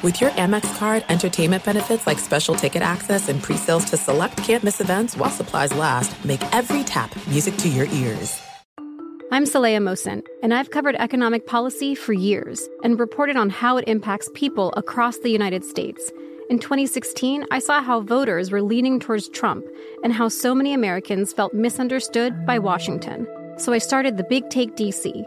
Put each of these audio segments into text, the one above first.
With your Amex card, entertainment benefits like special ticket access and pre-sales to select campus events while supplies last, make every tap music to your ears. I'm Saleha Mohsin, and I've covered economic policy for years and reported on how it impacts people across the United States. In 2016, I saw how voters were leaning towards Trump and how so many Americans felt misunderstood by Washington. So I started the Big Take DC.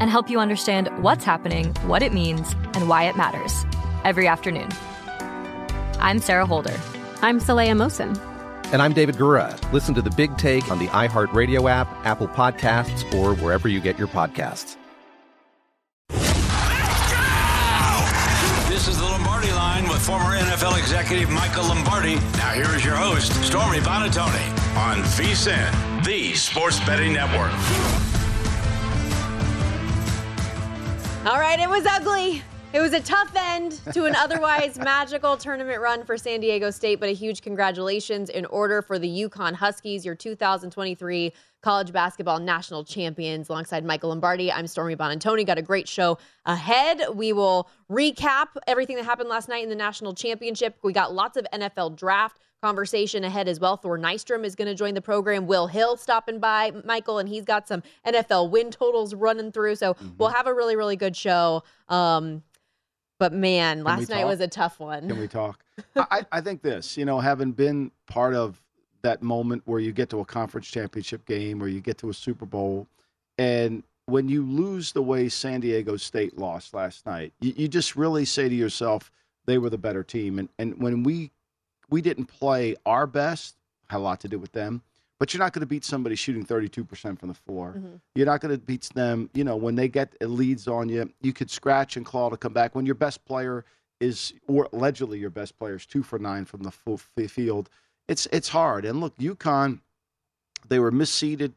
and help you understand what's happening, what it means, and why it matters every afternoon. I'm Sarah Holder. I'm Saleha Mohsin. And I'm David Gura. Listen to the Big Take on the iHeartRadio app, Apple Podcasts, or wherever you get your podcasts. This is the Lombardi line with former NFL executive Michael Lombardi. Now here is your host, Stormy Buonantony, on VSIN, the Sports Betting Network. All right, it was ugly. It was a tough end to an otherwise magical tournament run for San Diego State, but a huge congratulations in order for the UConn Huskies, your 2023 college basketball national champions. Alongside Michael Lombardi, I'm Stormy Buonantony. Got a great show ahead. We will recap everything that happened last night in the national championship. We got lots of NFL draft conversation ahead as well. Thor Nystrom is going to join the program. Will Hill stopping by, Michael, and he's got some NFL win totals running through. So mm-hmm. we'll have a really, really good show. Um, but man, last night was a tough one. Can we talk? I, I think this, you know, having been part of that moment where you get to a conference championship game or you get to a Super Bowl, and when you lose the way San Diego State lost last night, you, you just really say to yourself, they were the better team. And and when we we didn't play our best, had a lot to do with them. But you're not going to beat somebody shooting 32% from the floor. Mm-hmm. You're not going to beat them, you know, when they get leads on you. You could scratch and claw to come back. When your best player is, or allegedly your best player is two for nine from the full field, it's it's hard. And look, UConn, they were misseeded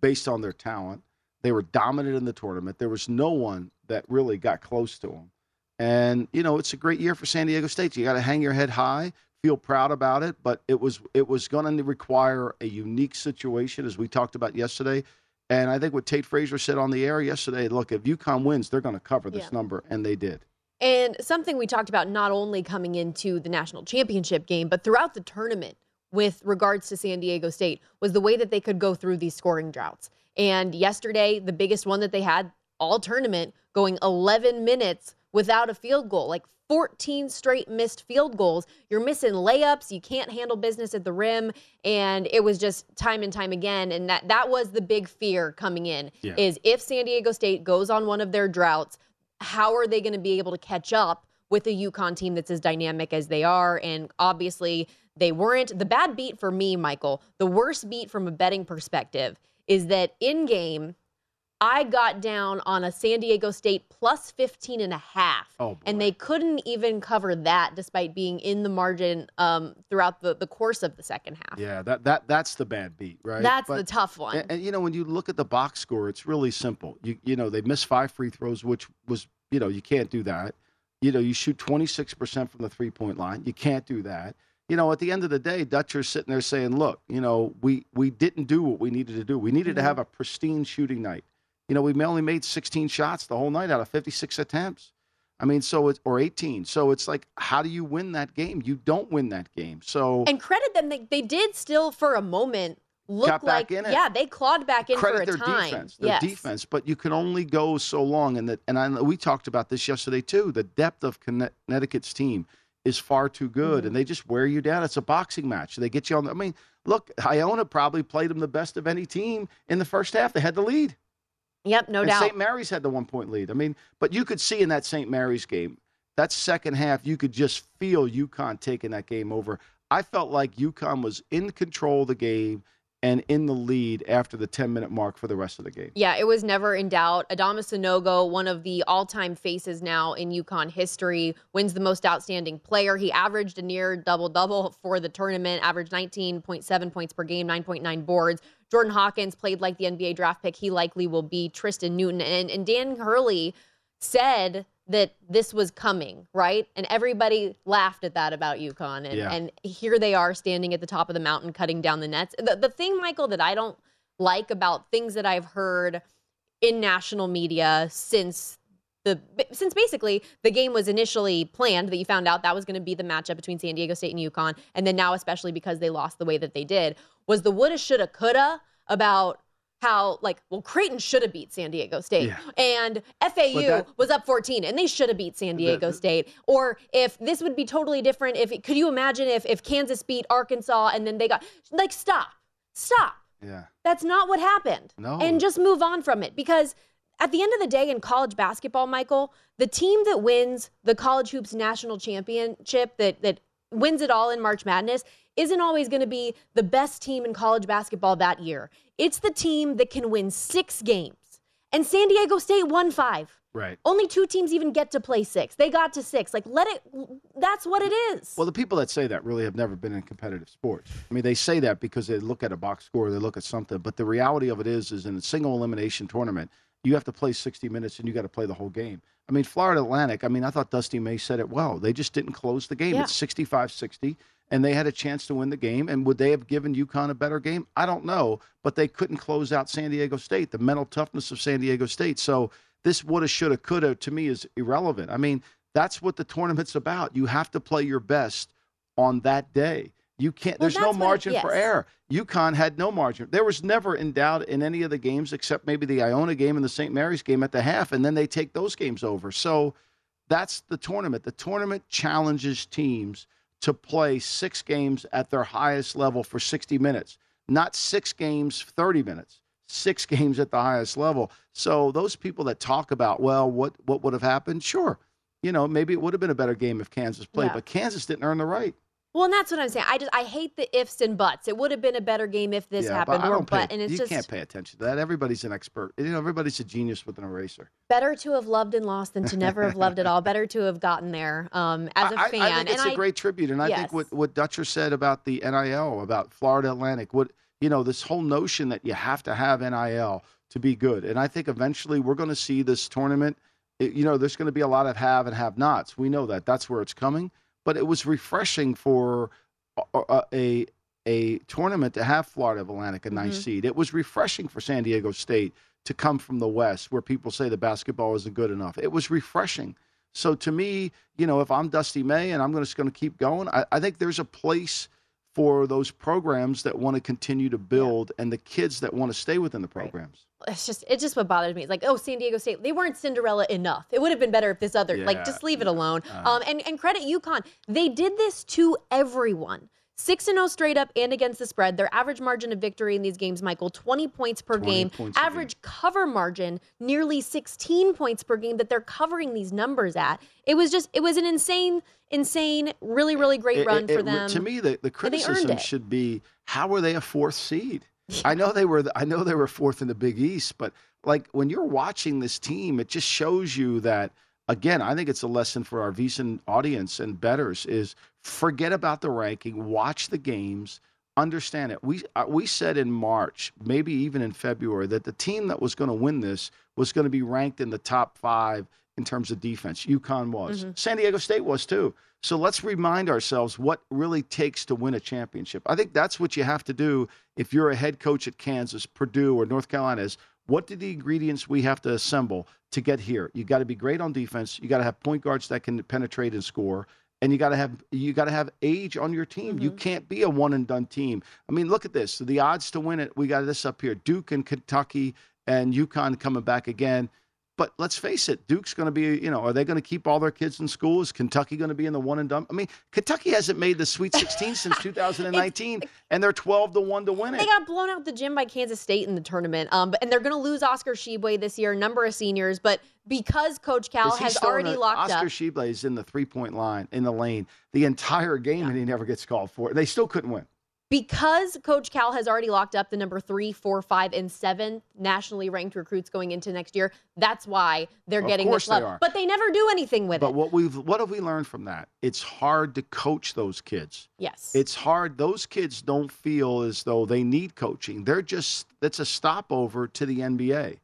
based on their talent. They were dominant in the tournament. There was no one that really got close to them. And you know, it's a great year for San Diego State. You got to hang your head high, feel proud about it. But it was it was going to require a unique situation, as we talked about yesterday. And I think what Tate Frazier said on the air yesterday, look, if UConn wins, they're going to cover this yeah. number, and they did. And something we talked about not only coming into the national championship game, but throughout the tournament with regards to San Diego State was the way that they could go through these scoring droughts. And yesterday, the biggest one that they had all tournament, going 11 minutes without a field goal, like 14 straight missed field goals. You're missing layups. You can't handle business at the rim. And it was just time and time again. And that, that was the big fear coming in yeah. is if San Diego State goes on one of their droughts, how are they going to be able to catch up with a UConn team that's as dynamic as they are? And obviously, they weren't. The bad beat for me, Michael, the worst beat from a betting perspective is that in game, I got down on a San Diego State plus 15 and a half. Oh, and they couldn't even cover that despite being in the margin um, throughout the, the course of the second half. Yeah, that, that that's the bad beat, right? That's but, the tough one. And, and, you know, when you look at the box score, it's really simple. You you know, they missed five free throws, which was, you know, you can't do that. You know, you shoot 26% from the three point line. You can't do that. You know, at the end of the day, Dutcher's sitting there saying, look, you know, we, we didn't do what we needed to do. We needed mm-hmm. to have a pristine shooting night. You know, we may only made 16 shots the whole night out of 56 attempts. I mean, so it's or 18. So it's like, how do you win that game? You don't win that game. So and credit them, they, they did still for a moment look like yeah, they clawed back in credit for a their time. defense, their yes. defense. But you can only go so long, and that and I, we talked about this yesterday too. The depth of Connecticut's team is far too good, mm-hmm. and they just wear you down. It's a boxing match. They get you on. The, I mean, look, Iona probably played them the best of any team in the first half. They had the lead. Yep, no and doubt. St. Mary's had the one point lead. I mean, but you could see in that St. Mary's game, that second half, you could just feel UConn taking that game over. I felt like UConn was in control of the game and in the lead after the 10 minute mark for the rest of the game. Yeah, it was never in doubt. Adama Sanogo, one of the all time faces now in UConn history, wins the most outstanding player. He averaged a near double double for the tournament, averaged 19.7 points per game, 9.9 boards. Jordan Hawkins played like the NBA draft pick. He likely will be Tristan Newton. And, and Dan Hurley said that this was coming, right? And everybody laughed at that about UConn. And, Yeah. and here they are standing at the top of the mountain cutting down the nets. The, the thing, Michael, that I don't like about things that I've heard in national media since the since basically the game was initially planned that you found out that was going to be the matchup between San Diego State and UConn, and then now especially because they lost the way that they did, was the woulda, shoulda, coulda about how like well Creighton should have beat San Diego State Yeah. and FAU that- was up 14 and they should have beat San Diego State or if this would be totally different if could you imagine if if Kansas beat Arkansas and then they got like stop stop Yeah. that's not what happened. No. And just move on from it because at the end of the day in college basketball, Michael, the team that wins the college hoops national championship that that wins it all in March Madness isn't always going to be the best team in college basketball that year. It's the team that can win 6 games. And San Diego State won 5. Right. Only two teams even get to play 6. They got to 6. Like let it that's what it is. Well, the people that say that really have never been in competitive sports. I mean, they say that because they look at a box score, they look at something, but the reality of it is, is in a single elimination tournament, you have to play 60 minutes and you got to play the whole game. I mean, Florida Atlantic, I mean, I thought Dusty May said it well. They just didn't close the game. Yeah. It's 65 60, and they had a chance to win the game. And would they have given UConn a better game? I don't know, but they couldn't close out San Diego State, the mental toughness of San Diego State. So this woulda, shoulda, coulda to me is irrelevant. I mean, that's what the tournament's about. You have to play your best on that day. You can't. Well, there's no what it- margin for error. UConn had no margin. There was never in doubt in any of the games except maybe the Iona game and the St. Mary's game at the half, and then they take those games over. So that's the tournament. The tournament challenges teams to play six games at their highest level for 60 minutes, not six games, 30 minutes. Six games at the highest level. So those people that talk about, well, what what would have happened? Sure, you know, maybe it would have been a better game if Kansas played, Yeah. but Kansas didn't earn the right. Well, and that's what I'm saying. I just I hate the ifs and buts. It would have been a better game if this yeah, happened, but I or pay, but, and it's you just can't pay attention to that. Everybody's an expert. You know, everybody's a genius with an eraser. better to have loved and lost than to never have loved at all. Better to have gotten there um, as a I- I- fan. I, think it's and a great tribute, and I Yes. think what what Dutcher said about the NIL, about Florida Atlantic, what you know, this whole notion that you have to have NIL to be good, and I think eventually we're going to see this tournament. it- you know, there's going to be a lot of have and have nots. We know that. That's where it's coming. But it was refreshing for a a, a, tournament to have Florida Atlantic a nice Mhm. seed. It was refreshing for San Diego State to come from the West, where people say the basketball isn't good enough. It was refreshing. So to me, you know, if I'm Dusty May and I'm just going to keep going, I, I think there's a place for those programs that want to continue to build and the kids that want to stay within the Right. programs. it's just it's just what bothers me. It's like, oh, San Diego State, they weren't Cinderella enough. It would have been better if this other like just leave it alone. uh. um, and and credit UConn, they did this to everyone. Six and zero straight up and against the spread. Their average margin of victory in these games, Michael, twenty points per 20 game. points a game. average cover margin, nearly sixteen points per game that they're covering these numbers at. It was just it was an insane, insane, really, really great It- run it- for it- them. To me, the, the criticism should be how were they a fourth seed? I know they were. I know they were fourth in the Big East, but like when you're watching this team, it just shows you that. Again, I think it's a lesson for our VSiN audience and betters is forget about the ranking, watch the games, understand it. We uh, we said in March, maybe even in February, that the team that was going to win this was going to be ranked in the top five in terms of defense. UConn was. San Diego State was too. So let's remind ourselves what really takes to win a championship. I think that's what you have to do if you're a head coach at Kansas, Purdue, or North Carolina is what do the ingredients we have to assemble to get here? You got to be great on defense. You got to have point guards that can penetrate and score. And you got to have you got to have age on your team. You mm-hmm. can't be a one and done team. I mean, look at this. The odds to win it. We got this up here: Duke and Kentucky and UConn coming back again. But let's face it, Duke's going to be, you know, are they going to keep all their kids in school? Is Kentucky going to be in the one and done? I mean, Kentucky hasn't made the Sweet 16 since 2019, and they're 12 to 1 to win it. They got blown out the gym by Kansas State in the tournament. Um, but- and they're going to lose Oscar Tshiebwe this year, number of seniors. But because Coach Cal has already the- locked Oscar up, Tshiebwe is in the three point line in the lane the entire game, and he never gets called for it. They still couldn't win. Because Coach Cal has already locked up the number three, four, five, and seven nationally ranked recruits going into next year, that's why they're Of getting this they love. are. But they never do anything with But it. But what we've what have we learned from that? It's hard to coach those kids. yes. It's hard. Those kids don't feel as though they need coaching. They're just it's a stopover to the NBA.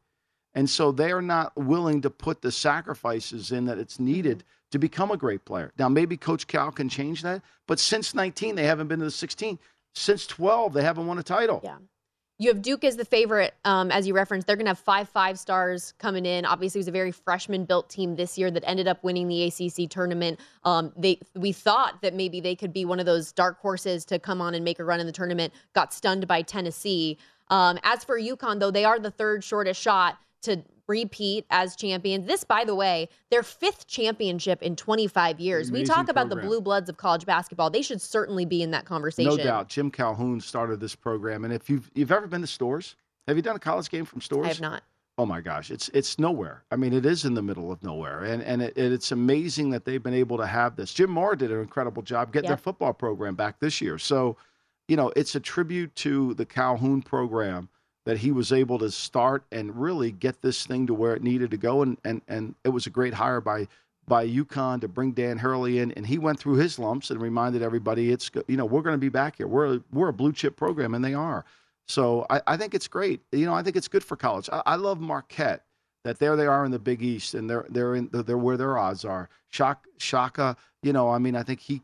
And so they're not willing to put the sacrifices in that it's needed to become a great player. Now maybe Coach Cal can change that, but since 19 they haven't been to the 16. Since 12 they haven't won a title. Yeah. You have Duke as the favorite, um, as you referenced. They're going to have five five stars coming in. Obviously, it was a very freshman built team this year that ended up winning the ACC tournament. Um, they we thought that maybe they could be one of those dark horses to come on and make a run in the tournament. Got stunned by Tennessee. Um, as for UConn, though, they are the third shortest shot to repeat as champions. This, by the way, their fifth championship in 25 years. we Amazing talk about the blue bloods of college basketball. They should certainly be in that conversation. No doubt. Jim Calhoun started this program and if you've you've ever been to Storrs, have you done a college game from Storrs? I have not. Oh my gosh, it's it's nowhere. I mean, it is in the middle of nowhere, and and it, it's amazing that they've been able to have this. Jim Mora did an incredible job getting their football program back this year. So, you know, it's a tribute to the Calhoun program that he was able to start and really get this thing to where it needed to go, and and and it was a great hire by by UConn to bring Dan Hurley in, and he went through his lumps and reminded everybody, it's you know we're going to be back here. We're we're a blue chip program, and they are. So I, I think it's great. You know, I think it's good for college. I, I love Marquette. That there they are in the Big East, and they're they're in they're where their odds are. Shock, Shaka, you know, I mean, I think he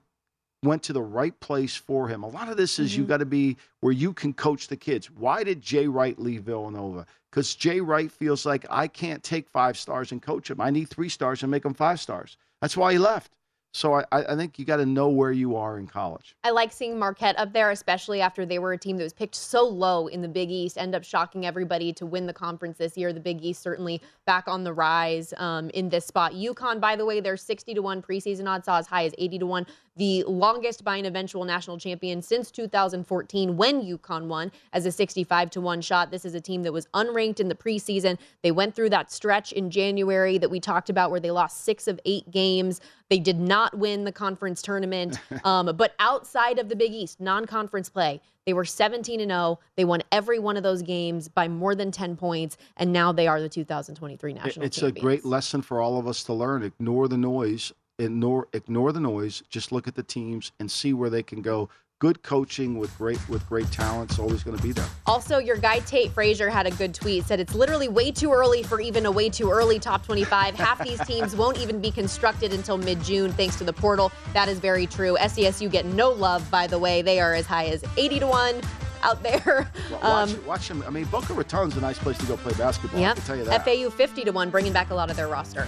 went to the right place for him. A lot of this is you got to be where you can coach the kids. Why did Jay Wright leave Villanova? Because Jay Wright feels like I can't take five stars and coach them. I need three stars and make them five stars. That's why he left. So I, I think you got to know where you are in college. I like seeing Marquette up there, especially after they were a team that was picked so low in the Big East, end up shocking everybody to win the conference this year. The Big East certainly back on the rise um, in this spot. UConn, by the way, they're 60 to 1 preseason odds, saw as high as 80 to 1. The longest by an eventual national champion since 2014 when UConn won as a 65 to 1 shot. This is a team that was unranked in the preseason. They went through that stretch in January that we talked about where they lost six of eight games. They did not win the conference tournament. Um, but outside of the Big East, non conference play, they were 17 and 0. They won every one of those games by more than 10 points. And now they are the 2023 It- national it's a great lesson for all of us to learn. Ignore the noise. Ignore ignore the noise. Just look at the teams and see where they can go. Good coaching with great with great talent is always going to be there. Also, your guy Tate Frazier had a good tweet. Said it's literally way too early for even a way too early top 25. Half these teams won't even be constructed until mid June thanks to the portal. That is very true. SDSU get no love, by the way. They are as high as 80 to 1 out there. Wa- Um, Watch, watch them. I mean, Boca Raton's a nice place to go play basketball. I Yep. can tell you that. FAU 50 to 1, bringing back a lot of their roster.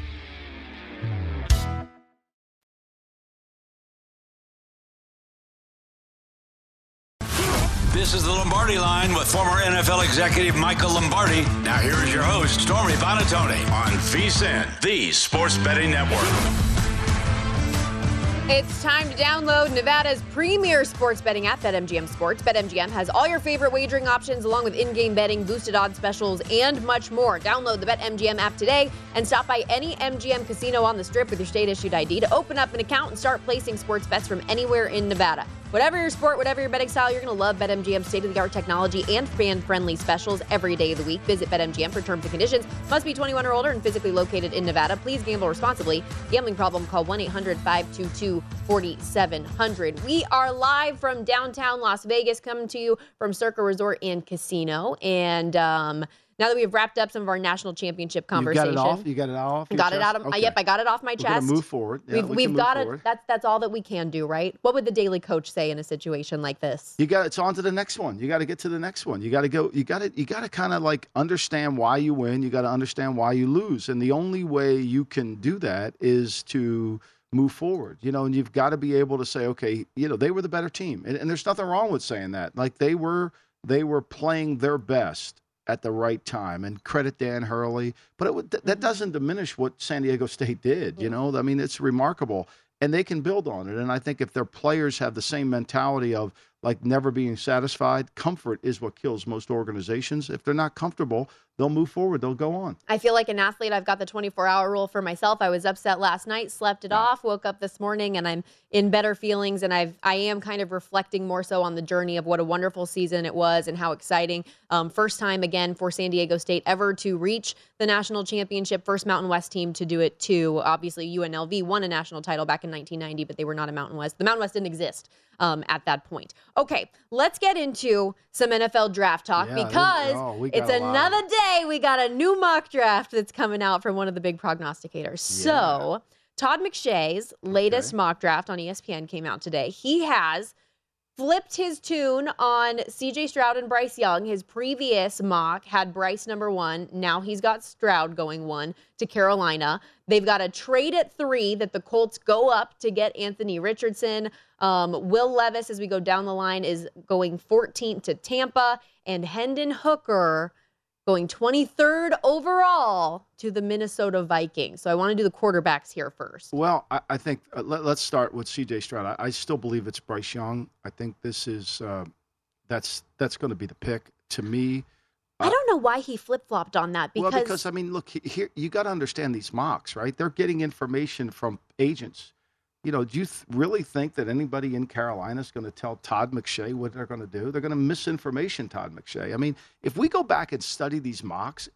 This is the Lombardi line with former NFL executive Michael Lombardi. Now, here is your host, Stormy Buonantony, on VSIN, the Sports Betting Network. It's time to download Nevada's premier sports betting app, BetMGM Sports. BetMGM has all your favorite wagering options, along with in game betting, boosted odds specials, and much more. Download the BetMGM app today and stop by any MGM casino on the strip with your state issued ID to open up an account and start placing sports bets from anywhere in Nevada. Whatever your sport, whatever your betting style, you're going to love BetMGM's state of the art technology and fan friendly specials every day of the week. Visit BetMGM for terms and conditions. Must be 21 or older and physically located in Nevada. Please gamble responsibly. Gambling problem, call 1 800 522 4700. We are live from downtown Las Vegas, coming to you from Circa Resort and Casino. And, um, now that we have wrapped up some of our national championship conversation, You got it off. You got it off. got it out of Okay. yep, I got it off my chest. move forward. Yeah, we've we we've got it. That's that's all that we can do, right? What would the daily coach say in a situation like this? You got it's on to the next one. You got to get to the next one. You got to go. You got to you got to kind of like understand why you win. You got to understand why you lose. And the only way you can do that is to move forward. You know, and you've got to be able to say, okay, you know, they were the better team, and, and there's nothing wrong with saying that. Like they were they were playing their best at the right time and credit Dan Hurley but it, th- that mm-hmm. doesn't diminish what San Diego State did you know? I mean it's remarkable and they can build on it and I think if their players have the same mentality of like never being satisfied comfort is what kills most organizations. If they're not comfortable they'll move forward they'll go on I feel like an athlete. I've got the 24 hour rule for myself. I was upset last night, slept it off, woke up this morning, and I'm in better feelings. And I've I am kind of reflecting more so on the journey of what a wonderful season it was and how exciting. Um, first time again for San Diego State ever to reach the national championship. First Mountain West team to do it too. Obviously, UNLV won a national title back in 1990, but they were not a Mountain West. The Mountain West didn't exist um, at that point. Okay, let's get into some NFL draft talk Yeah, because oh, it's another day. We got a new mock draft that's coming out from one of the big prognosticators. So, Todd McShay's latest mock draft on ESPN came out today. He has flipped his tune on CJ Stroud and Bryce Young. His previous mock had Bryce number one. Now he's got Stroud going one to Carolina. They've got a trade at three that the Colts go up to get Anthony Richardson. Um, Will Levis, as we go down the line, is going 14th to Tampa, and Hendon Hooker going 23rd overall to the Minnesota Vikings. So I want to do the quarterbacks here first. Well, I, I think uh, let, us start with C.J. Stroud. I, I still believe it's Bryce Young. I think this is uh, that's that's going to be the pick to me. I don't know why he flip flopped on that because, well, because I mean, look here, you got to understand these mocks, right? They're getting information from agents. You know, do you th- really think that anybody in Carolina is going to tell Todd McShay what they're going to do? They're going to misinformation Todd McShay. I mean, if we go back and study these mocks,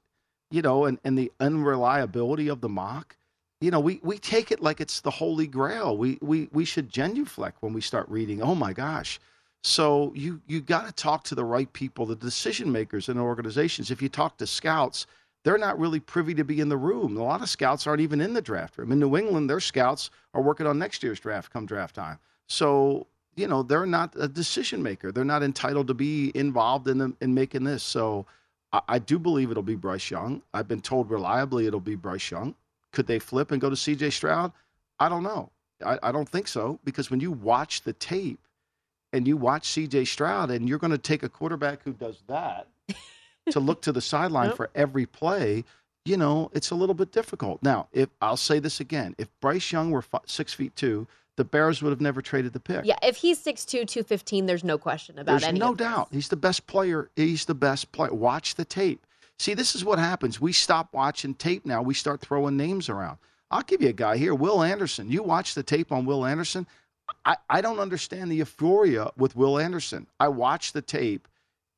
you know, and, and the unreliability of the mock, you know, we, we take it like it's the holy grail. We we we should genuflect when we start reading. Oh my gosh. So you you got to talk to the right people, the decision makers in organizations. If you talk to scouts, they're not really privy to be in the room. A lot of scouts aren't even in the draft room. In New England, their scouts are working on next year's draft come draft time. So you know they're not a decision maker. They're not entitled to be involved in the, in making this. So I, I do believe it'll be Bryce Young. I've been told reliably it'll be Bryce Young. Could they flip and go to C.J. Stroud? I don't know. I, I don't think so because when you watch the tape and you watch C.J. Stroud and you're going to take a quarterback who does that to look to the sideline Yep. for every play, you know, it's a little bit difficult. Now, if I'll say this again, if Bryce Young were fi- six feet two, the Bears would have never traded the pick. Yeah, if he's 6'2", 215, there's no question about it. No doubt. He's the best player. He's the best player. Watch the tape. See, this is what happens. We stop watching tape now. We start throwing names around. I'll give you a guy here, Will Anderson. You watch the tape on Will Anderson. I, I don't understand the euphoria with Will Anderson. I watch the tape.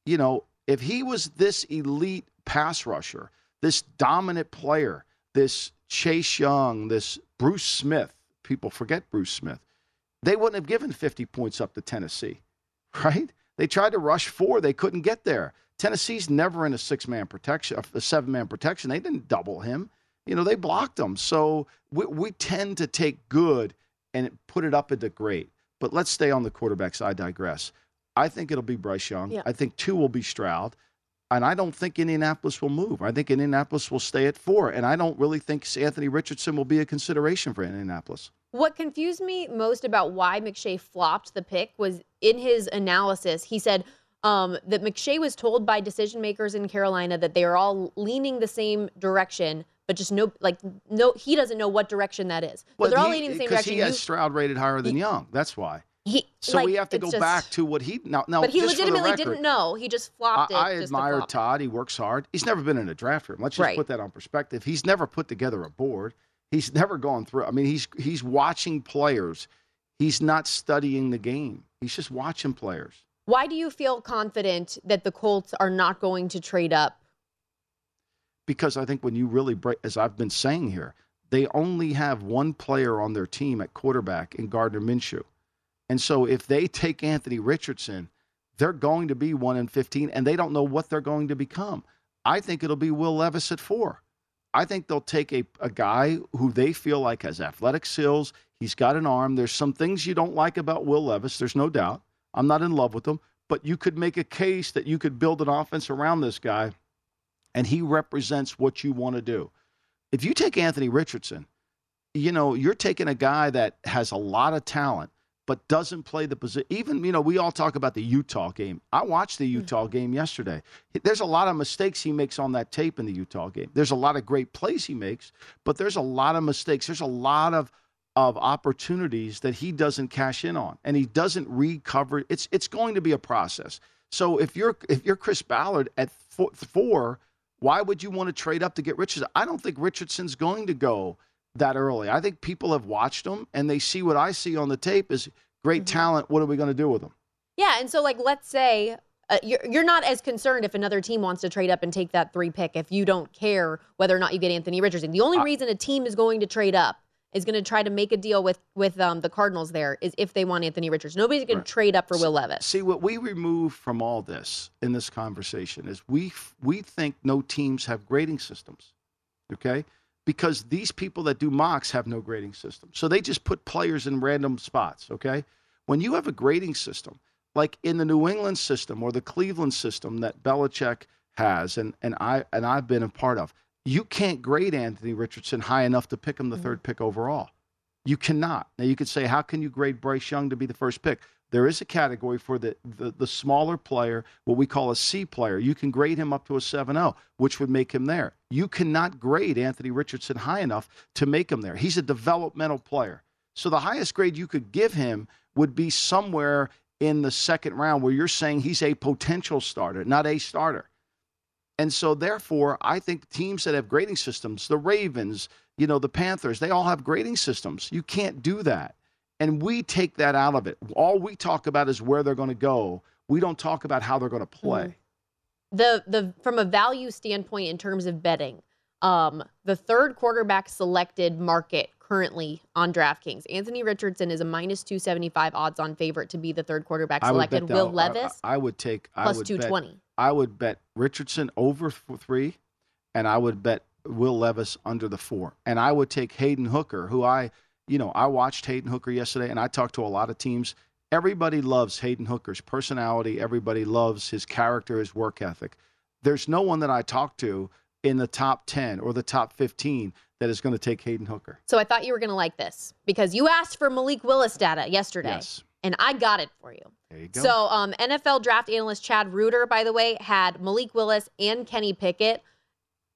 You know, if he was this elite pass rusher, this dominant player, this Chase Young, this Bruce Smith, people forget Bruce Smith, they wouldn't have given 50 points up to Tennessee, right? They tried to rush four, they couldn't get there. Tennessee's never in a six man protection, a seven man protection. They didn't double him. You know, they blocked him. So we, we tend to take good and put it up into great. But let's stay on the quarterbacks. I digress. I think it'll be Bryce Young. Yeah. I think two will be Stroud. And I don't think Indianapolis will move. I think Indianapolis will stay at four. And I don't really think Anthony Richardson will be a consideration for Indianapolis. What confused me most about why McShay flopped the pick was in his analysis, he said um, that McShay was told by decision makers in Carolina that they are all leaning the same direction, but just no, like, no, he doesn't know what direction that is. But they're all he- leaning the same because direction. he has You- Stroud rated higher than Young. That's why. He, So like, we have to go just- back to what he now. now but he legitimately record, didn't know. He just I, flopped it. I just to admire flop. Todd. He works hard. He's never been in a draft room. Let's just Right. put that on perspective. He's never put together a board. He's never gone through. I mean, he's he's watching players. He's not studying the game. He's just watching players. Why do you feel confident that the Colts are not going to trade up? because I think when you really break, as I've been saying here, they only have one player on their team at quarterback in Gardner Minshew. And so if they take Anthony Richardson, they're going to be 1 in 15 and they don't know what they're going to become. I think it'll be Will Levis at 4. I think they'll take a, a guy who they feel like has athletic skills. He's got an arm. There's some things you don't like about Will Levis. There's no doubt. I'm not in love with him, but you could make a case that you could build an offense around this guy and he represents what you want to do. If you take Anthony Richardson, you know, you're taking a guy that has a lot of talent but doesn't play the position. Even, you know, we all talk about the Utah game. I watched the Utah mm-hmm. game yesterday. There's a lot of mistakes he makes on that tape in the Utah game. There's a lot of great plays he makes, but there's a lot of mistakes. There's a lot of of opportunities that he doesn't cash in on and he doesn't recover. It's it's going to be a process. So if you're if you're Chris Ballard at four, four why would you want to trade up to get Richardson? I don't think Richardson's going to go that early. I think people have watched him and they see what I see on the tape is great talent. What are we going to do with him? Yeah, and so like let's say uh, you're you're not as concerned if another team wants to trade up and take that three pick if you don't care whether or not you get Anthony Richardson. The only reason a team is going to trade up is going to try to make a deal with with um, the Cardinals there is if they want Anthony Richardson. Nobody's going Right. to trade up for Will Levis. See what we remove from all this in this conversation is we we think no teams have grading systems, okay? Because these people that do mocks have no grading system, so they just put players in random spots, okay? When you have a grading system, like in the New England system or the Cleveland system that Belichick has, and and I and I've been a part of, you can't grade Anthony Richardson high enough to pick him the mm-hmm. third pick overall. You cannot. Now you could say, how can you grade Bryce Young to be the first pick? There is a category for the, the, the smaller player, what we call a C player. You can grade him up to a 7-0, which would make him there. You cannot grade Anthony Richardson high enough to make him there. He's a developmental player. So the highest grade you could give him would be somewhere in the second round where you're saying he's a potential starter, not a starter. And so, therefore, I think teams that have grading systems, the Ravens, you know, the Panthers, they all have grading systems. You can't do that. And we take that out of it. All we talk about is where they're going to go. We don't talk about how they're going to play. the the from a value standpoint in terms of betting, um, the third quarterback selected market currently on DraftKings, Anthony Richardson is a minus two seventy five odds on favorite to be the third quarterback selected. Will Levis I, I would take I plus would two bet- I would bet Richardson over three, and I would bet Will Levis under the four. And I would take Hayden Hooker, who I, you know, I watched Hayden Hooker yesterday, and I talked to a lot of teams. Everybody loves Hayden Hooker's personality. Everybody loves his character, his work ethic. There's no one that I talked to in the top 10 or the top 15 that is going to take Hayden Hooker. So I thought you were going to like this because you asked for Malik Willis data yesterday. Yes. and I got it for you. There you go. So, um, NFL draft analyst Chad Reuter, by the way, had Malik Willis and Kenny Pickett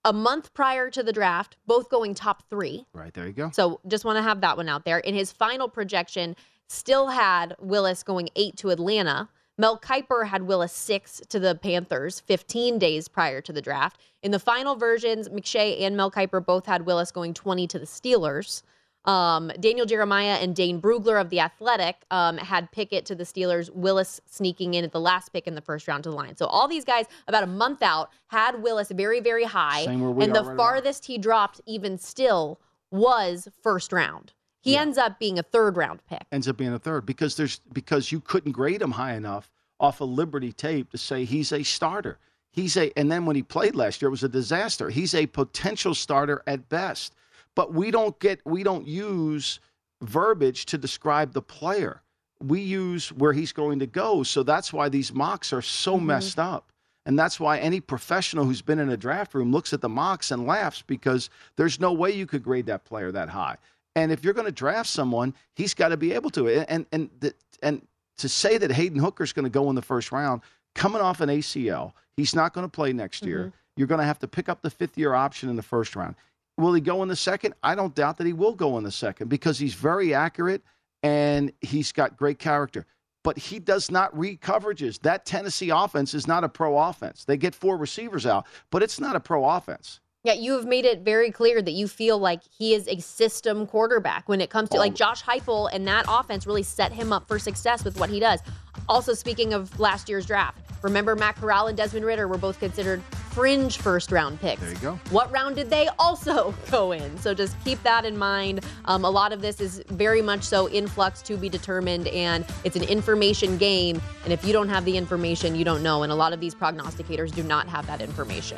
a month prior to the draft, both going top three. Right, there you go. So, just want to have that one out there. In his final projection, still had Willis going eight to Atlanta. Mel Kiper had Willis six to the Panthers 15 days prior to the draft. In the final versions, McShay and Mel Kiper both had Willis going 20 to the Steelers. Um, Daniel Jeremiah and Dane Brugler of The Athletic um, had Pickett to the Steelers, Willis sneaking in at the last pick in the first round to the line. So all these guys, about a month out, had Willis very, very high. Same where we and the right farthest he dropped, even still, was first round. He ends up being a third round pick. ends up being a third because there's because you couldn't grade him high enough off of Liberty tape to say he's a starter. He's a and then when he played last year it was a disaster. He's a potential starter at best. But we don't get we don't use verbiage to describe the player. We use where he's going to go. So that's why these mocks are so mm-hmm. messed up. And that's why any professional who's been in a draft room looks at the mocks and laughs because there's no way you could grade that player that high. And if you're going to draft someone, he's got to be able to. And and the, and to say that Hayden Hooker's going to go in the first round, coming off an ACL, he's not going to play next year. Mm-hmm. You're going to have to pick up the fifth year option in the first round. Will he go in the second? I don't doubt that he will go in the second because he's very accurate and he's got great character. But he does not read coverages. That Tennessee offense is not a pro offense. They get four receivers out, but it's not a pro offense. Yeah, you have made it very clear that you feel like he is a system quarterback when it comes to like oh. Josh Heupel and that offense really set him up for success with what he does. Also, speaking of last year's draft, remember Matt Corral and Desmond Ridder were both considered fringe first round picks. There you go. What round did they also go in? So just keep that in mind. Um, a lot of this is very much so in flux to be determined, and it's an information game. And if you don't have the information, you don't know. And a lot of these prognosticators do not have that information.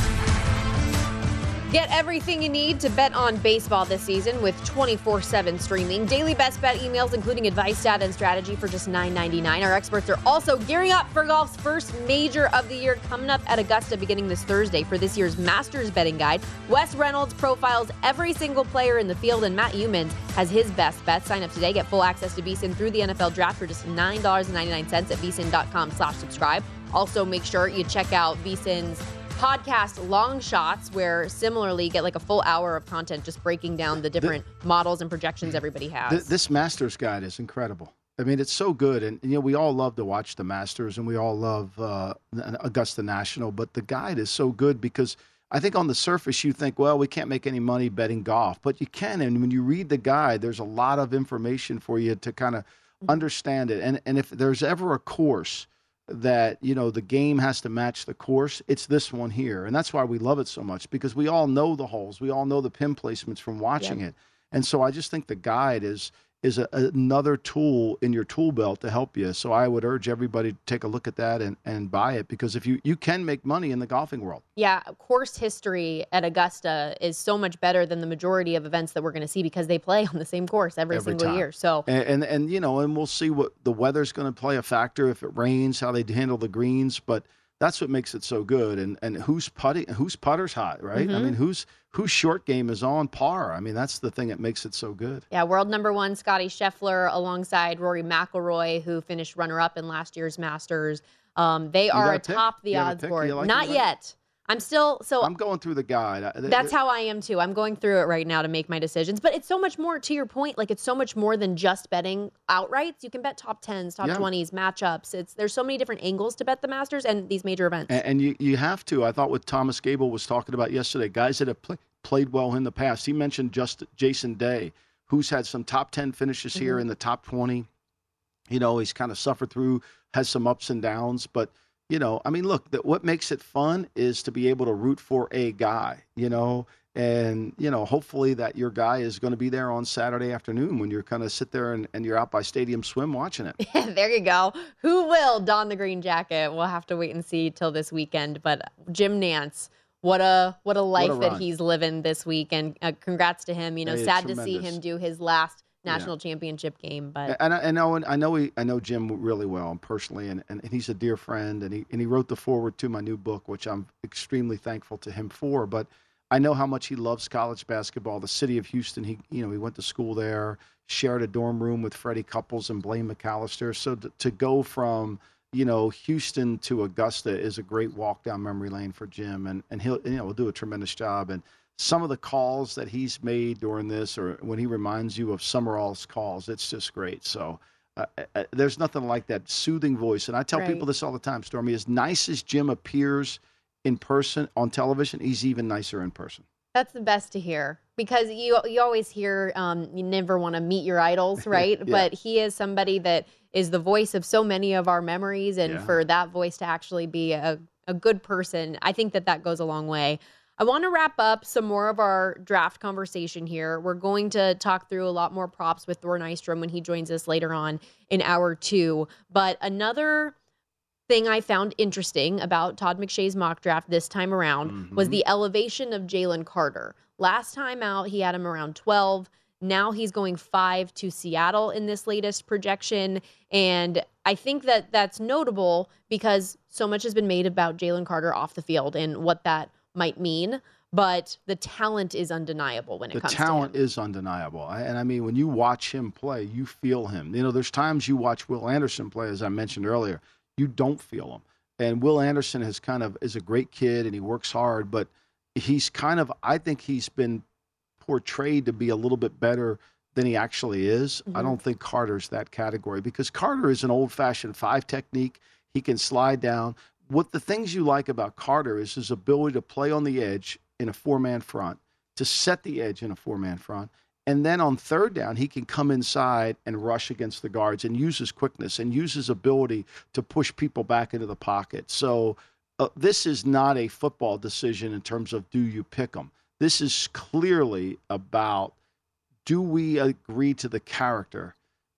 Get everything you need to bet on baseball this season with 24 7 streaming. Daily best bet emails, including advice, data, and strategy for just $9.99. Our experts are also gearing up for golf's first major of the year coming up at Augusta beginning this Thursday for this year's Masters betting guide. Wes Reynolds profiles every single player in the field, and Matt Youmans has his best bet. Sign up today. Get full access to VSIN through the NFL draft for just $9.99 at VSIN.com slash subscribe. Also, make sure you check out VSIN's podcast long shots where similarly get like a full hour of content just breaking down the different models and projections everybody has. Th- this Masters guide is incredible. I mean, it's so good, and you know we all love to watch the Masters, and we all love uh, Augusta National. But the guide is so good because I think on the surface you think, well, we can't make any money betting golf, but you can. And when you read the guide, there's a lot of information for you to kind of understand it. And and if there's ever a course that you know the game has to match the course it's this one here. And that's why we love it so much because we all know the holes. We all know the pin placements from watching it. And so i just think the guide is is a, another tool in your tool belt to help you so i would urge everybody to take a look at that and, and buy it because if you you can make money in the golfing world Yeah, course history at Augusta is so much better than the majority of events that we're going to see because they play on the same course every, Every single time. year. So and, and and you know and we'll see what the weather's going to play a factor if it rains how they handle the greens but that's what makes it so good and and who's putting whose putter's hot right i Mhm. mean who's whose short game is on par i mean that's the thing that makes it so good Yeah, world number one Scottie Scheffler alongside Rory McIlroy, who finished runner-up in last year's Masters. Um, they You are atop pick? the You odds board. Like Not yet. I'm still so. i'm going through the guide that's how I am too. I'm going through it right now to make my decisions. But it's so much more to your point. Like it's so much more than just betting outrights. You can bet top tens, top Yeah. twenties, matchups. It's there's so many different angles to bet the Masters and these major events. And, and you, you have to. I thought what Thomas Gable was talking about yesterday, guys that have play, played well in the past. He mentioned just Jason Day, who's had some top 10 finishes here Mhm. in the top 20. You know, he's kind of suffered through, has some ups and downs. But, you know, I mean, look, that what makes it fun is to be able to root for a guy, you know, and, you know, hopefully that your guy is going to be there on Saturday afternoon when you're kind of sit there and, and you're out by Stadium Swim watching it. there you go. Who will don the green jacket? We'll have to wait and see till this weekend. But Jim Nantz, what a what a life that he's living this week, and uh, congrats to him. You know, sad to see him do his last national yeah. championship game. But and I, I know I know he, I know Jim really well um, personally, and, and he's a dear friend, and he and he wrote the foreword to my new book, which I'm extremely thankful to him for. But I know how much he loves college basketball. The city of Houston, he you know he went to school there, shared a dorm room with Freddie Couples and Blaine McCallister. So to, to go from you know Houston to Augusta is a great walk down memory lane for Jim, and and he'll you know will do a tremendous job and some of the calls that he's made during this, or when he reminds you of Summerall's calls, it's just great. So uh, uh, uh, there's nothing like that soothing voice. And I tell right. people this all the time, Stormy. As nice as Jim appears in person on television, he's even nicer in person. That's the best to hear because you you always hear um, you never want to meet your idols, right? yeah. But he is somebody that is the voice of so many of our memories, and yeah. for that voice to actually be a a good person, I think that that goes a long way. I want to wrap up some more of our draft conversation here. We're going to talk through a lot more props with Thor Nystrom when he joins us later on in hour two. But another thing I found interesting about Todd McShay's mock draft this time around mm-hmm. was the elevation of Jalen Carter. Last time out, he had him around 12. Now he's going five to Seattle in this latest projection. And I think that that's notable because so much has been made about Jalen Carter off the field and what that might mean, but the talent is undeniable when it the comes to The talent is undeniable. And I mean, when you watch him play, you feel him. You know, there's times you watch Will Anderson play, as I mentioned earlier, you don't feel him. And Will Anderson has kind of is a great kid and he works hard, but he's kind of I think he's been portrayed to be a little bit better than he actually is. Mm-hmm. I don't think Carter's that category because Carter is an old fashioned five technique. He can slide down what the things you like about Carter is his ability to play on the edge in a four man front, to set the edge in a four man front. And then on third down, he can come inside and rush against the guards and use his quickness and use his ability to push people back into the pocket. So uh, this is not a football decision in terms of do you pick them. This is clearly about do we agree to the character.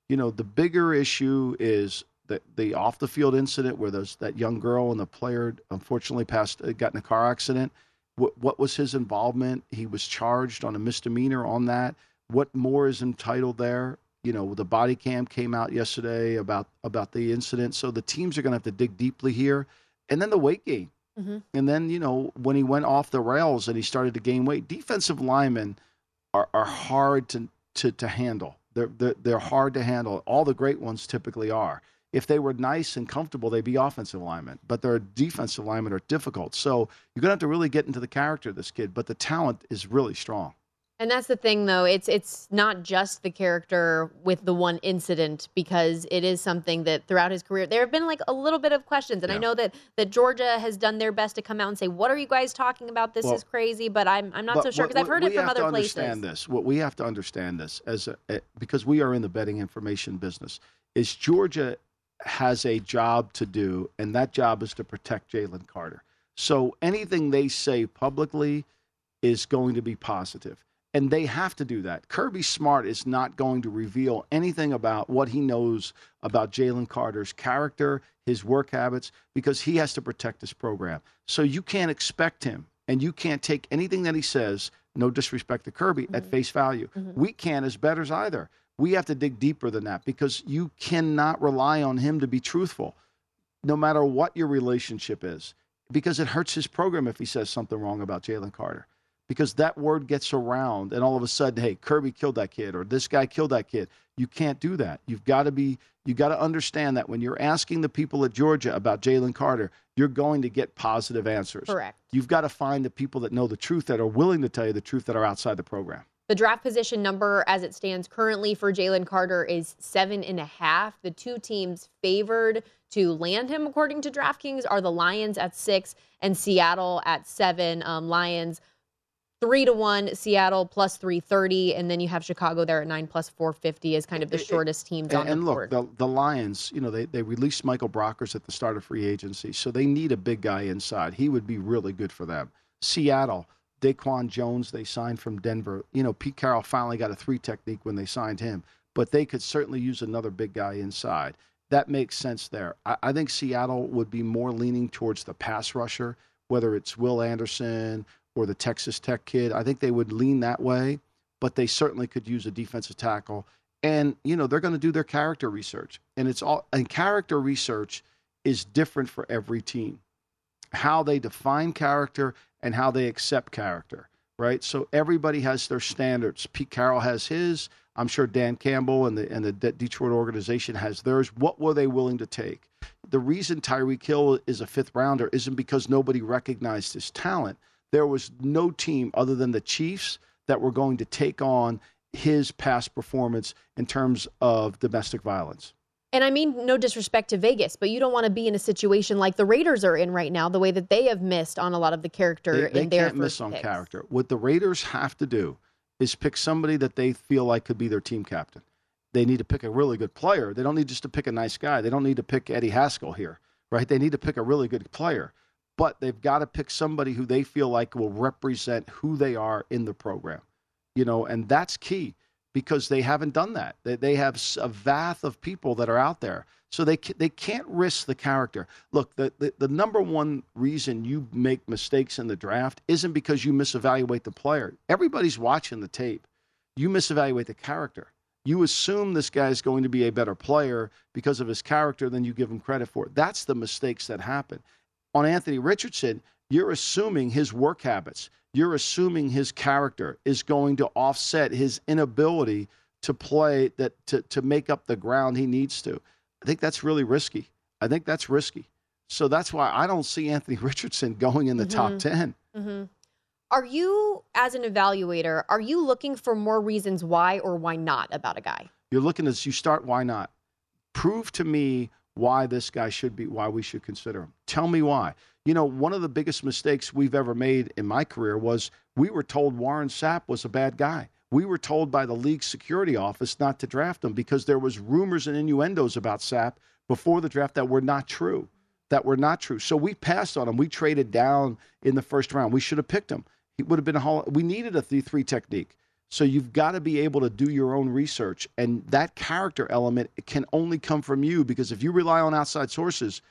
You know, the bigger issue is the, the off the field incident where those that young girl and the player unfortunately passed uh, got in a car accident. What, what was his involvement? He was charged on a misdemeanor on that. What more is entitled there? You know, the body cam came out yesterday about about the incident. So the teams are going to have to dig deeply here, and then the weight gain. Mm-hmm. And then you know when he went off the rails and he started to gain weight, defensive linemen are, are hard to, to to handle. They're, they're they're hard to handle. All the great ones typically are if they were nice and comfortable, they'd be offensive linemen. But their defensive linemen are difficult. So you're going to have to really get into the character of this kid. But the talent is really strong. And that's the thing, though. It's it's not just the character with the one incident because it is something that throughout his career there have been like a little bit of questions, and yeah. I know that that Georgia has done their best to come out and say, "What are you guys talking about? This well, is crazy." But I'm I'm not so sure because I've heard it from other places. We have to understand this. What we have to understand this as a, eh, because we are in the betting information business is Georgia has a job to do, and that job is to protect Jalen Carter. So anything they say publicly is going to be. And they have to do that. Kirby Smart is not going to reveal anything about what he knows about Jalen Carter's character, his work habits, because he has to protect this program. So you can't expect him, and you can't take anything that he says, no disrespect to Kirby, mm-hmm. at face value. Mm-hmm. We can't as betters either we have to dig deeper than that because you cannot rely on him to be truthful, no matter what your relationship is, because it hurts his program if he says something wrong about Jalen Carter. Because that word gets around, and all of a sudden, hey, Kirby killed that kid, or this guy killed that kid. You can't do that. You've got to be, you got to understand that when you're asking the people at Georgia about Jalen Carter, you're going to get positive answers. Correct. You've got to find the people that know the truth, that are willing to tell you the truth, that are outside the program. The draft position number as it stands currently for Jalen Carter is seven and a half. The two teams favored to land him, according to DraftKings, are the Lions at six and Seattle at seven. Um, Lions three to one, Seattle plus 330, and then you have Chicago there at nine plus 450 as kind of the shortest teams and, on the and board. look, the, the Lions, you know, they, they released Michael Brockers at the start of free agency, so they need a big guy inside. He would be really good for them. Seattle, Daquan Jones, they signed from Denver. You know, Pete Carroll finally got a three technique when they signed him, but they could certainly use another big guy inside. That makes sense there. I, I think Seattle would be more leaning towards the pass rusher, whether it's Will Anderson or the Texas Tech kid. I think they would lean that way, but they certainly could use a defensive tackle. and you know they're going to do their character research, and it's all and character research is different for every team. How they define character and how they accept character, right? So everybody has their standards. Pete Carroll has his. I'm sure Dan Campbell and the and the Detroit organization has theirs. What were they willing to take? The reason Tyreek Hill is a fifth rounder isn't because nobody recognized his talent. There was no team other than the Chiefs that were going to take on his past performance in terms of domestic violence. And I mean, no disrespect to Vegas, but you don't want to be in a situation like the Raiders are in right now, the way that they have missed on a lot of the character they, they in their can't miss on picks. character. What the Raiders have to do is pick somebody that they feel like could be their team captain. They need to pick a really good player. They don't need just to pick a nice guy. They don't need to pick Eddie Haskell here, right? They need to pick a really good player. But they've got to pick somebody who they feel like will represent who they are in the program. You know, and that's key because they haven't done that. They, they have a vast of people that are out there. So they, they can't risk the character. Look, the, the, the number one reason you make mistakes in the draft isn't because you misevaluate the player. Everybody's watching the tape. You misevaluate the character. You assume this guy is going to be a better player because of his character than you give him credit for. That's the mistakes that happen. On Anthony Richardson, you're assuming his work habits you're assuming his character is going to offset his inability to play that to, to make up the ground he needs to. I think that's really risky. I think that's risky. So that's why I don't see Anthony Richardson going in the mm-hmm. top 10. Mm-hmm. Are you, as an evaluator, are you looking for more reasons why or why not about a guy? You're looking as you start, why not? Prove to me why this guy should be, why we should consider him. Tell me why. You know, one of the biggest mistakes we've ever made in my career was we were told Warren Sapp was a bad guy. We were told by the league security office not to draft him because there was rumors and innuendos about Sapp before the draft that were not true. That were not true. So we passed on him. We traded down in the first round. We should have picked him. He would have been a hall. we needed a 3-3 technique. So you've got to be able to do your own research and that character element can only come from you because if you rely on outside sources,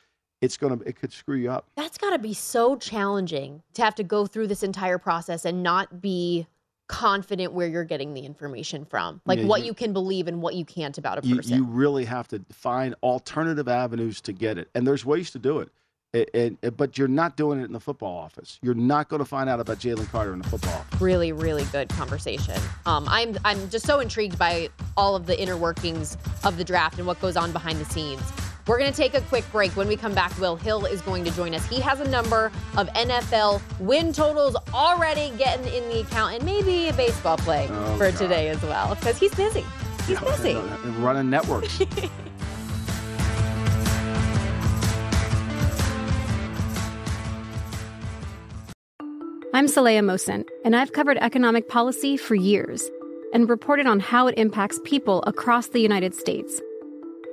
it's to it could screw you up. That's got to be so challenging to have to go through this entire process and not be confident where you're getting the information from, like yeah, what you, you, can believe and what you can't about a person. You, you, really have to find alternative avenues to get it, and there's ways to do it. It, it, but you're not doing it in the football office. You're not going to find out about Jalen Carter in the football office. Really, really good conversation. Um, I'm I'm just so intrigued by all of the inner workings of the draft and what goes on behind the scenes. We're going to take a quick break. When we come back, Will Hill is going to join us. He has a number of NFL win totals already getting in the account and maybe a baseball play oh, for God. today as well because he's busy. He's yeah, busy. Running networks. I'm Saleha Mohsin, and I've covered economic policy for years and reported on how it impacts people across the United States.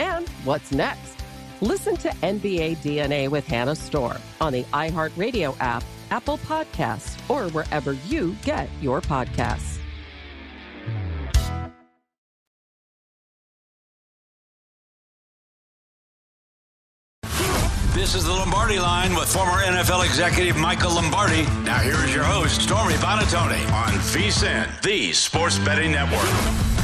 And what's next? Listen to NBA DNA with Hannah Storm on the iHeartRadio app, Apple Podcasts, or wherever you get your podcasts. This is the Lombardi line with former NFL executive Michael Lombardi. Now, here is your host, Stormy Buonantony, on VSIN, the Sports Betting Network.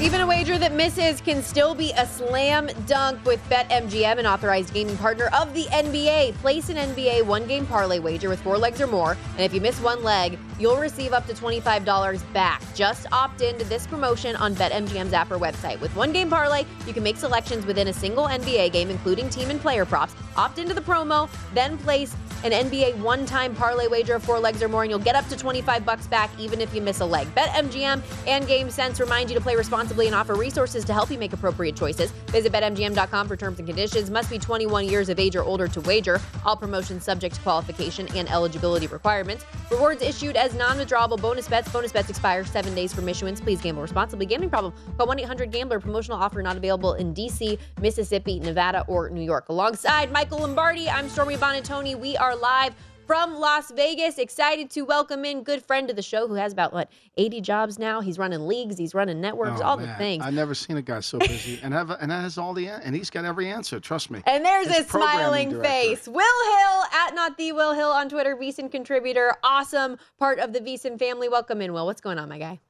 Even a wager that misses can still be a slam dunk with BetMGM, an authorized gaming partner of the NBA. Place an NBA one game parlay wager with four legs or more, and if you miss one leg, you'll receive up to $25 back. Just opt into this promotion on BetMGM's app or website. With one game parlay, you can make selections within a single NBA game, including team and player props. Opt into the promo, then place an NBA one-time parlay wager of four legs or more, and you'll get up to 25 bucks back even if you miss a leg. BetMGM and GameSense remind you to play responsibly and offer resources to help you make appropriate choices. Visit BetMGM.com for terms and conditions. Must be 21 years of age or older to wager. All promotions subject to qualification and eligibility requirements. Rewards issued as non-withdrawable bonus bets. Bonus bets expire seven days from issuance. Please gamble responsibly. Gambling problem? Call 1-800-GAMBLER. Promotional offer not available in D.C., Mississippi, Nevada, or New York. Alongside Michael Lombardi, I'm Stormy Buonantony. We are live from Las Vegas. Excited to welcome in good friend of the show who has about what 80 jobs now. He's running leagues, he's running networks, Oh, all man. the things. I've never seen a guy so busy and have and has all the and he's got every answer. Trust me. And there's His a smiling director. face. Will Hill at not the Will Hill on Twitter, VSIN contributor, awesome part of the VSIN family. Welcome in, Will. What's going on, my guy?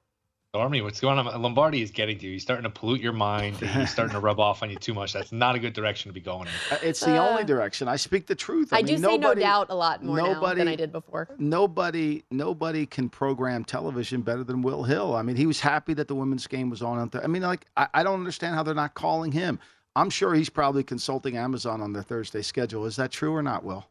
Stormy, what's going on? Lombardi is getting to you. He's starting to pollute your mind. He's starting to rub off on you too much. That's not a good direction to be going in. Uh, It's the Uh, only direction. I speak the truth. I, I, mean, do say no doubt a lot more now than nobody- I did before. Nobody, nobody can program television better than Will Hill. I mean, he was happy that the women's game was on. on th- I mean, like, I, I don't understand how they're not calling him. I'm sure he's probably consulting Amazon on their Thursday schedule. Is that true or not, Will?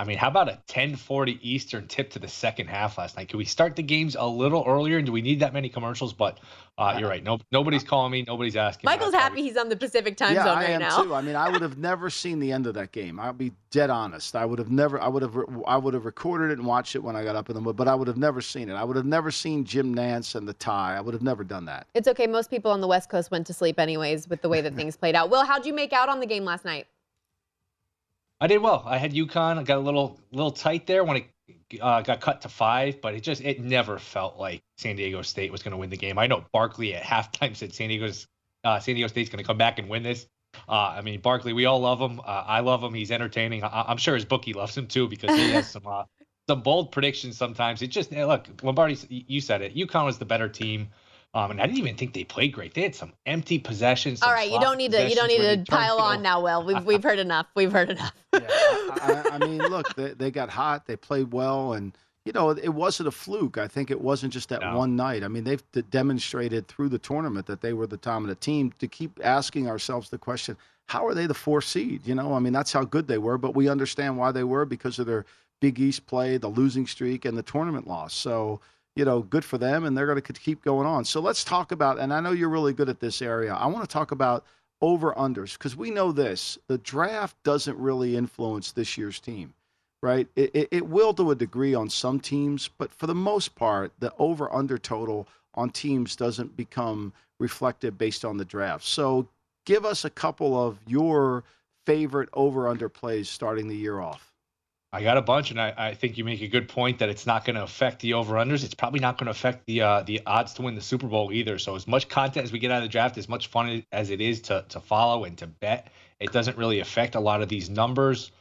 I mean, how about a 10:40 Eastern tip to the second half last night? Can we start the games a little earlier? And do we need that many commercials? But uh, you're right. No, nobody's calling me. Nobody's asking. me. Michael's happy he's on the Pacific time yeah, zone I right am now. too. I mean, I would have never seen the end of that game. I'll be dead honest. I would have never. I would have. I would have recorded it and watched it when I got up in the morning, but I would have never seen it. I would have never seen Jim Nantz and the tie. I would have never done that. It's okay. Most people on the West Coast went to sleep anyways with the way that things played out. Will, how'd you make out on the game last night? I did well. I had UConn. I got a little little tight there when it uh, got cut to five, but it just it never felt like San Diego State was going to win the game. I know Barkley at halftime said San Diego's uh, San Diego State's going to come back and win this. Uh, I mean, Barkley, we all love him. Uh, I love him. He's entertaining. I- I'm sure his bookie loves him too because he has some uh, some bold predictions sometimes. It just eh, look Lombardi. You said it. UConn was the better team. Um, and I didn't even think they played great. They had some empty possessions. All some right, you don't need to. You don't need to pile on now. Will we've we've heard enough. We've heard enough. I, I mean, look, they, they got hot. They played well, and you know, it wasn't a fluke. I think it wasn't just that one night. I mean, they've d- demonstrated through the tournament that they were the dominant team. To keep asking ourselves the question, how are they the four seed? You know, I mean, that's how good they were, but we understand why they were because of their Big East play, the losing streak, and the tournament loss. So. You know, good for them, and they're going to keep going on. So let's talk about, and I know you're really good at this area. I want to talk about over unders because we know this the draft doesn't really influence this year's team right it, it, it will to a degree on some teams but for the most part the over under total on teams doesn't become reflective based on the draft so give us a couple of your favorite over under plays starting the year off I got a bunch, and I, I think you make a good point that it's not going to affect the over unders. It's probably not going to affect the uh, the odds to win the Super Bowl either. So as much content as we get out of the draft, as much fun as it is to to follow and to bet, it doesn't really affect a lot of these numbers.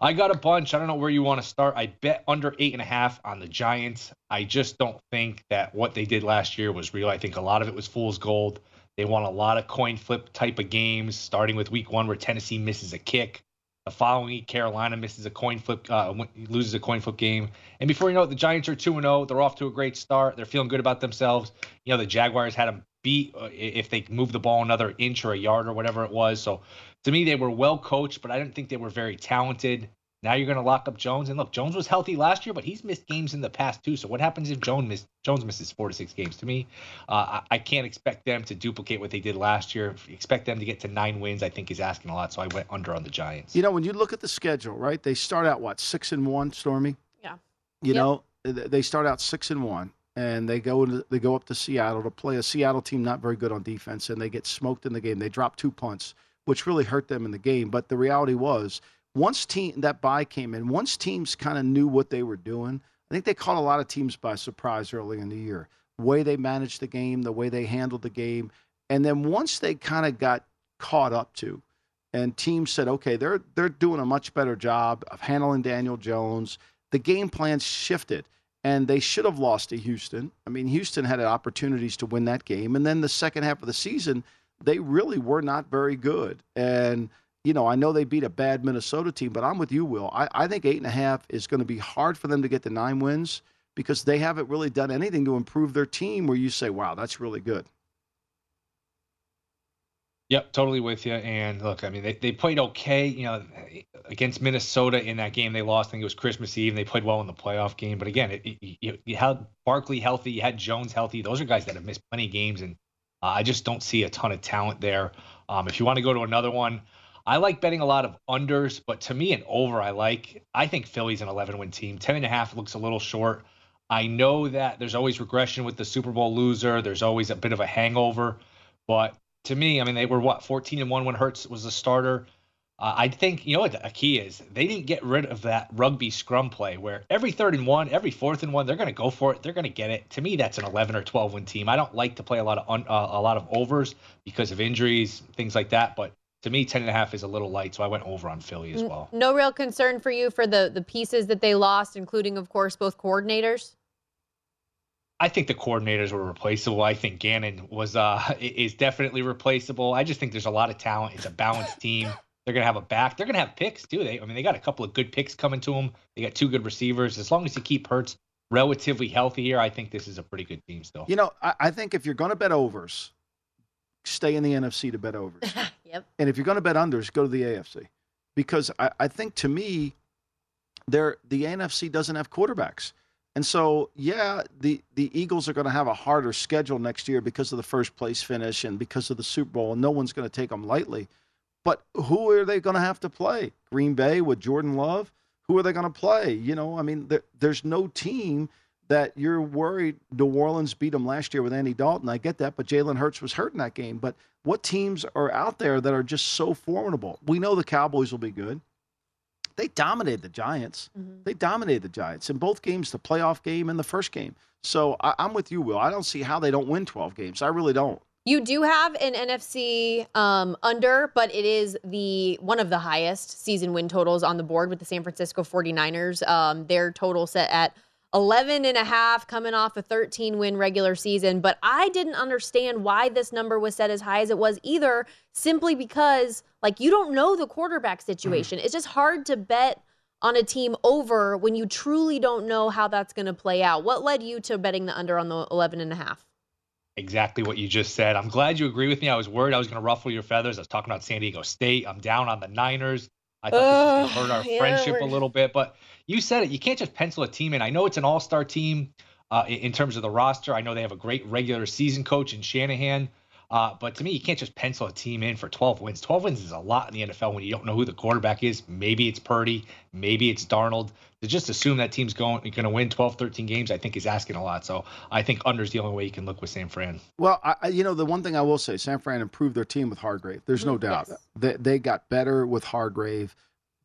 I got a bunch. I don't know where you want to start. I bet under eight and a half on the Giants. I just don't think that what they did last year was real. I think a lot of it was fool's gold. They won a lot of coin flip type of games, starting with week one where Tennessee misses a kick. The following week, Carolina misses a coin flip, uh, loses a coin flip game. And before you know it, the Giants are 2 and 0. They're off to a great start. They're feeling good about themselves. You know, the Jaguars had them beat uh, if they moved the ball another inch or a yard or whatever it was. So to me, they were well coached, but I didn't think they were very talented. Now you're going to lock up Jones, and look, Jones was healthy last year, but he's missed games in the past too. So what happens if Jones miss, Jones misses four to six games? To me, uh, I, I, can't expect them to duplicate what they did last year. Expect them to get to nine wins. I think is asking a lot. So I went under on the Giants. You know, when you look at the schedule, right? They start out what six and one, Stormy. Yeah. You yep. know, they start out six and one, and they go into, they go up to Seattle to play a Seattle team not very good on defense, and they get smoked in the game. They drop two punts, which really hurt them in the game. But the reality was once team that buy came in, once teams kind of knew what they were doing, I think they caught a lot of teams by surprise early in the year. way they managed the game, the way they handled the game, and then once they kind of got caught up to, and teams said, okay, they're they're doing a much better job of handling Daniel Jones. The game plan shifted, and they should have lost to Houston. I mean, Houston had opportunities to win that game, and then the second half of the season, they really were not very good, and you know, I know they beat a bad Minnesota team, but I'm with you, Will. I, I think eight and a half is going to be hard for them to get the nine wins because they haven't really done anything to improve their team where you say, wow, that's really good. Yep, totally with you. And look, I mean, they, they played okay, you know, against Minnesota in that game. They lost. I think it was Christmas Eve. And they played well in the playoff game. But again, it, it, you, had Barkley healthy, you had Jones healthy. Those are guys that have missed plenty of games, and uh, I just don't see a ton of talent there. Um, if you want to go to another one, I like betting a lot of unders, but to me, an over I like. I think Philly's an 11 win team. 10 and a half looks a little short. I know that there's always regression with the Super Bowl loser. There's always a bit of a hangover. But to me, I mean, they were what 14 and one when Hurts was a starter. Uh, I think you know what the key is. They didn't get rid of that rugby scrum play where every third and one, every fourth and one, they're going to go for it. They're going to get it. To me, that's an 11 or 12 win team. I don't like to play a lot of un, uh, a lot of overs because of injuries, things like that. But to me, 10 and a half is a little light, so I went over on Philly as well. No real concern for you for the the pieces that they lost, including, of course, both coordinators. I think the coordinators were replaceable. I think Gannon was uh is definitely replaceable. I just think there's a lot of talent. It's a balanced team. They're gonna have a back. They're gonna have picks too. They, I mean, they got a couple of good picks coming to them. They got two good receivers. As long as you keep Hurts relatively healthy here, I think this is a pretty good team still. You know, I, I think if you're going to bet overs, stay in the NFC to bet overs. yep. And if you're going to bet unders, go to the AFC. Because I, I think to me, there the NFC doesn't have quarterbacks. And so, yeah, the, the Eagles are going to have a harder schedule next year because of the first place finish and because of the Super Bowl, and no one's going to take them lightly. But who are they going to have to play? Green Bay with Jordan Love? Who are they going to play? You know, I mean, there, there's no team that you're worried New Orleans beat them last year with Andy Dalton. I get that, but Jalen Hurts was hurt in that game. But what teams are out there that are just so formidable? We know the Cowboys will be good. They dominated the Giants. Mm-hmm. They dominated the Giants in both games, the playoff game and the first game. So I, I'm with you, Will. I don't see how they don't win 12 games. I really don't. You do have an NFC um, under, but it is the one of the highest season win totals on the board with the San Francisco 49ers. Um, their total set at 11 and a half coming off a 13 win regular season. But I didn't understand why this number was set as high as it was either, simply because, like, you don't know the quarterback situation. Mm-hmm. It's just hard to bet on a team over when you truly don't know how that's going to play out. What led you to betting the under on the 11 and a half? Exactly what you just said. I'm glad you agree with me. I was worried I was going to ruffle your feathers. I was talking about San Diego State. I'm down on the Niners. I thought this was going to hurt our yeah, friendship we're... a little bit, but you said it. You can't just pencil a team in. I know it's an all-star team uh, in terms of the roster. I know they have a great regular season coach in Shanahan. Uh, but to me, you can't just pencil a team in for 12 wins. 12 wins is a lot in the NFL when you don't know who the quarterback is. Maybe it's Purdy, maybe it's Darnold. To just assume that team's going going to win 12, 13 games, I think is asking a lot. So I think under's the only way you can look with San Fran. Well, I, you know, the one thing I will say, San Fran improved their team with Hargrave. There's no doubt. Yes. They, they got better with Hargrave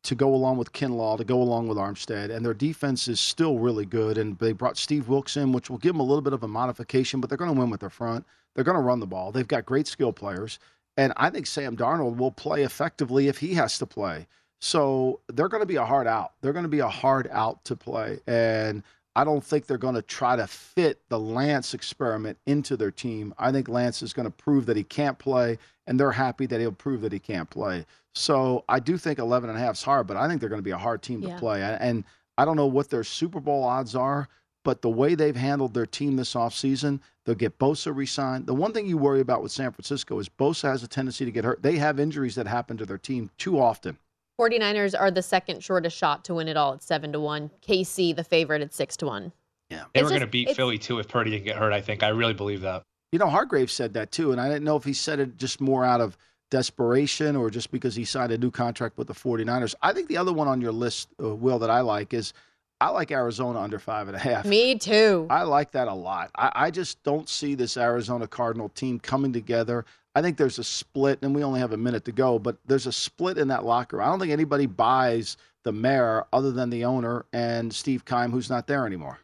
to go along with Kinlaw, to go along with Armstead, and their defense is still really good. And they brought Steve Wilks in, which will give them a little bit of a modification, but they're going to win with their front. They're going to run the ball. They've got great skill players, and I think Sam Darnold will play effectively if he has to play. So they're going to be a hard out. They're going to be a hard out to play. And I don't think they're going to try to fit the Lance experiment into their team. I think Lance is going to prove that he can't play, and they're happy that he'll prove that he can't play. So I do think 11 and a half is hard, but I think they're going to be a hard team to Yeah. play. And I don't know what their Super Bowl odds are, but the way they've handled their team this offseason, they'll get Bosa re-signed. The one thing you worry about with San Francisco is Bosa has a tendency to get hurt. They have injuries that happen to their team too often. 49ers are the second shortest shot to win it all at 7 to 1. KC, the favorite, at 6 to 1. Yeah. They It's were going to beat it's- Philly too if Purdy didn't get hurt. I think I really believe that. You know, Hargrave said that too, and I didn't know if he said it just more out of desperation or just because he signed a new contract with the 49ers. I think the other one on your list, uh, Will, that I like is I like Arizona under five and a half. Me too. I like that a lot. I, I just don't see this Arizona Cardinal team coming together. I think there's a split, and we only have a minute to go, but there's a split in that locker. room. I don't think anybody buys the mayor other than the owner and Steve Keim, who's not there anymore.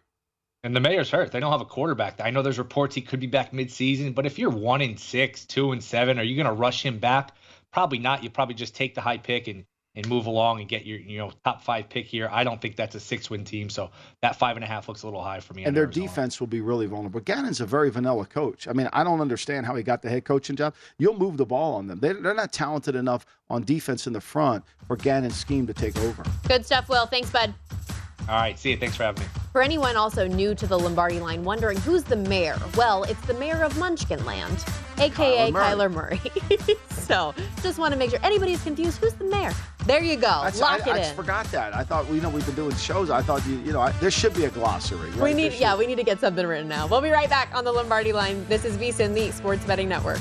And the mayor's hurt. They don't have a quarterback. I know there's reports he could be back midseason, but if you're one and six, two and seven, are you going to rush him back? Probably not. You probably just take the high pick and and move along and get your you know top five pick here. I don't think that's a six win team, so that five and a half looks a little high for me. and their Arizona. defense will be really vulnerable. Gannon's a very vanilla coach. I mean, I don't understand how he got the head coaching job. You'll move the ball on them. They, they're not talented enough on defense in the front for Gannon's scheme to take over. Good stuff, Will. Thanks, bud. All right, see you. Thanks for having me. For anyone also new to the Lombardi line wondering who's the mayor, well, it's the mayor of Munchkinland, aka Kyler Kyler Murray. so just want to make sure anybody's confused. Who's the mayor? There you go. That's- Lock I, it I in. just forgot that. I thought, you know, we've been doing shows. I thought, you, you know, I, there should be a glossary. Right? We need, yeah, we need to get something written now. We'll be right back on the Lombardi line. This is VSIN, the Sports Betting Network.